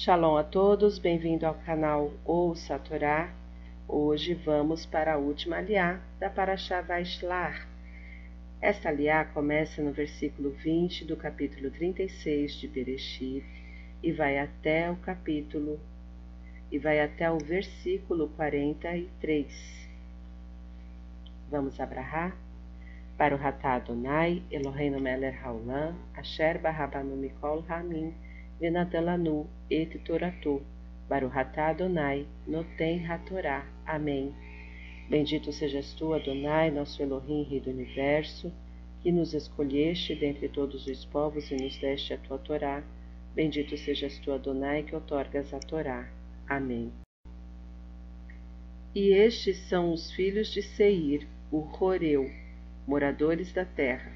Shalom a todos, bem-vindo ao canal Ouça a Torá. Hoje vamos para a última aliá da Parashá Vaishlar. Esta aliá começa no versículo 20 do capítulo 36 de Bereshit e vai até o capítulo e vai até o versículo 43. Vamos abrahar? Para o Ratá Adonai, Eloheinu Meler Haolam, Asher Barabanu Mikol Ramin, Venatelanu et Toratu, Baruhatá Adonai, Noten Hatorá. Amém. Bendito sejas tu, Adonai, nosso Elohim, Rei do Universo, que nos escolheste dentre todos os povos e nos deste a tua Torá. Bendito sejas tu, Adonai, que otorgas a Torá. Amém. E estes são os filhos de Seir, o Horeu, moradores da terra,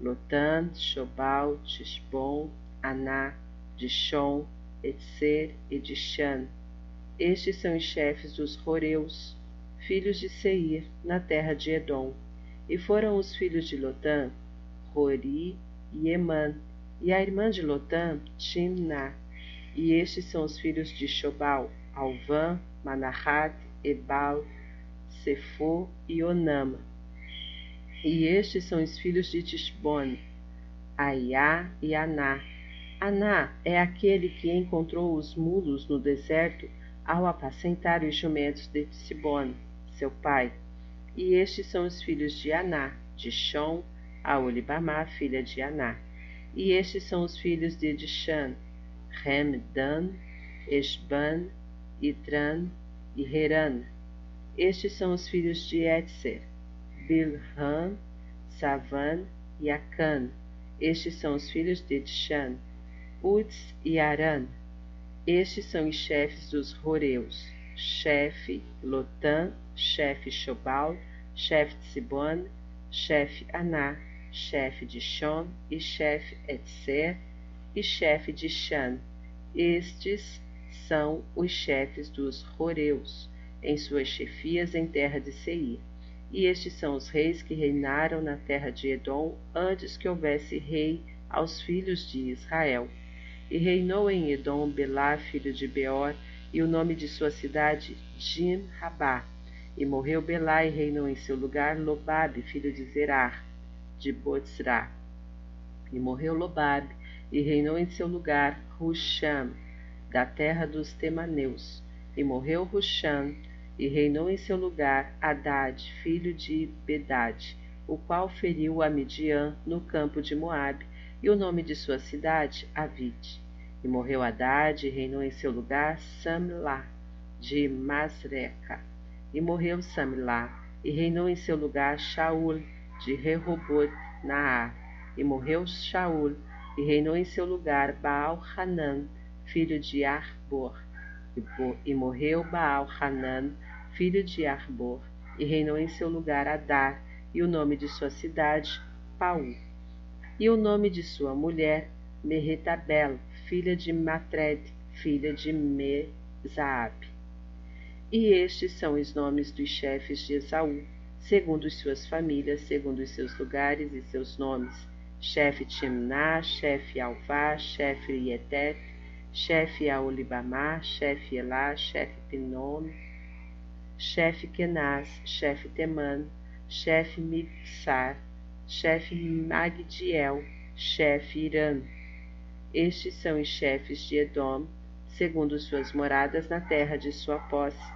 Lotan, Shobal, Tishbon, Aná, Dishon, Etzer e Dishan. Estes são os chefes dos Horeus, filhos de Seir, na terra de Edom. E foram os filhos de Lotã, Hori e Eman, e a irmã de Lotã, Timná. E estes são os filhos de Shobal, Alvã, Manahat, Ebal, Sefo e Onama. E estes são os filhos de Tishbone, Aiá e Aná. Aná é aquele que encontrou os mulos no deserto ao apacentar os jumentos de Tissibone, seu pai. E estes são os filhos de Aná, de Shon, a Olibamá, filha de Aná. E estes são os filhos de Dishan, Rem, Dan, Esban, Itran e Heran. Estes são os filhos de Etzer, Bilhan, Savan e Acan. Estes são os filhos de Dishan. Uts e Aran. Estes são os chefes dos Horeus, chefe Lotan, chefe Shobal, chefe Tsibon, chefe Aná, chefe de Shon e chefe Etzer e chefe de Shan. Estes são os chefes dos Horeus, em suas chefias em terra de Seir. E estes são os reis que reinaram na terra de Edom antes que houvesse rei aos filhos de Israel. E reinou em Edom Belá, filho de Beor, e o nome de sua cidade Jim-Rabá. E morreu Belá e reinou em seu lugar Lobabe, filho de Zerar, de Botzra. E morreu Lobabe e reinou em seu lugar Husham, da terra dos Temaneus. E morreu Husham e reinou em seu lugar Haddad, filho de Bedad, o qual feriu a Midian no campo de Moabe e o nome de sua cidade, Avid. E morreu Haddad e reinou em seu lugar Samlá, de Masreca. E morreu Samlá, e reinou em seu lugar Shaul, de Rehoboth, Naar. E morreu Shaul, e reinou em seu lugar Baal Hanan, filho de Arbor. E, morreu Baal Hanan, filho de Arbor, e reinou em seu lugar Adar, e o nome de sua cidade, Paú e o nome de sua mulher, Mehetabel, filha de Matred, filha de Mezaab. E estes são os nomes dos chefes de Esaú, segundo suas famílias, segundo os seus lugares e seus nomes: chefe Timná, chefe Alvá, chefe Ietet, chefe Aolibamá, chefe Elá, chefe Pinom, chefe Kenaz, chefe Teman, chefe Mipsar, chefe Magdiel, chefe Irã. Estes são os chefes de Edom, segundo suas moradas na terra de sua posse.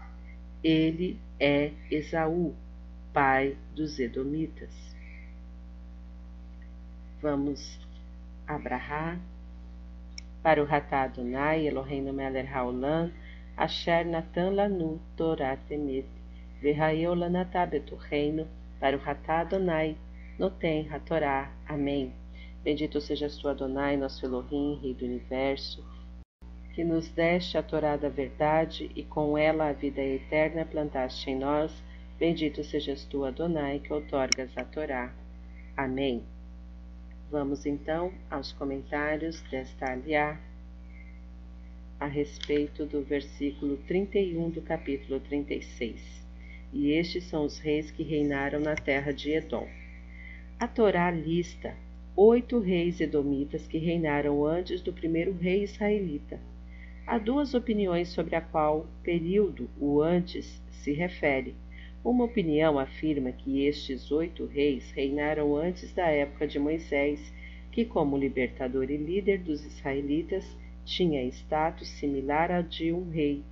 Ele é Esaú, pai dos Edomitas. Vamos abrahar para o Ratá Adonai, Eloheinu Meler Haolam, Asher Natan Lanu, Torah Temet, Verraeu Lanatá Betorreino, para o Ratá Adonai, Notem, Hatorá. Amém. Bendito sejas tu, Adonai, nosso Elohim, Rei do Universo, que nos deste a Torá da verdade e com ela a vida eterna plantaste em nós. Bendito sejas tu, Adonai, que outorgas a Torá. Amém. Vamos então aos comentários desta aliá a respeito do versículo 31 do capítulo 36. E estes são os reis que reinaram na terra de Edom. A Torá lista oito reis edomitas que reinaram antes do primeiro rei israelita. Há duas opiniões sobre a qual período o antes se refere. Uma opinião afirma que estes oito reis reinaram antes da época de Moisés, que, como libertador e líder dos israelitas, tinha status similar ao de um rei.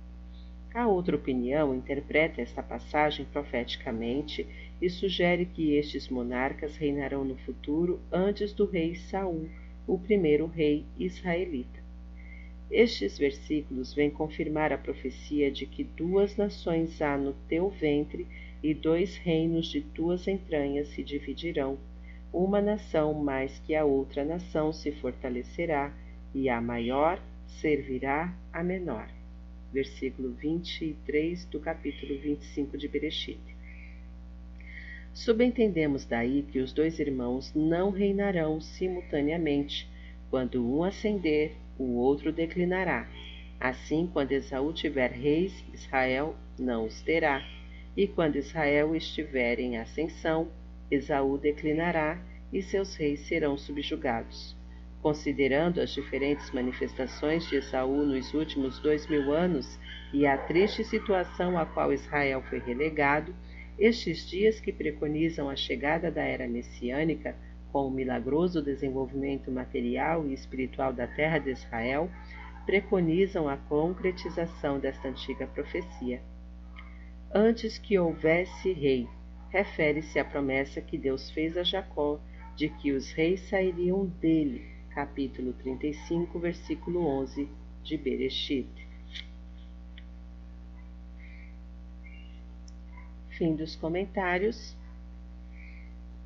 A outra opinião interpreta esta passagem profeticamente e sugere que estes monarcas reinarão no futuro antes do rei Saul, o primeiro rei israelita. Estes versículos vêm confirmar a profecia de que duas nações há no teu ventre e dois reinos de tuas entranhas se dividirão. Uma nação mais que a outra nação se fortalecerá, e a maior servirá a menor. Versículo 23 do capítulo 25 de Bereshit. Subentendemos daí que os dois irmãos não reinarão simultaneamente. Quando um ascender, o outro declinará. Assim, quando Esaú tiver reis, Israel não os terá. E quando Israel estiver em ascensão, Esaú declinará e seus reis serão subjugados. Considerando as diferentes manifestações de Esaú nos últimos dois mil anos e a triste situação a qual Israel foi relegado, estes dias que preconizam a chegada da era messiânica, com o milagroso desenvolvimento material e espiritual da terra de Israel, preconizam a concretização desta antiga profecia. Antes que houvesse rei, refere-se à promessa que Deus fez a Jacó de que os reis sairiam dele, capítulo 35, versículo 11 de Bereshit. Fim dos comentários.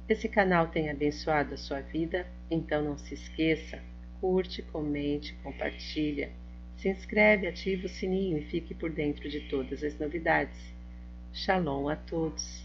Esse canal tem abençoado a sua vida, então não se esqueça, curte, comente, compartilha, se inscreve, ativa o sininho e fique por dentro de todas as novidades. Shalom a todos.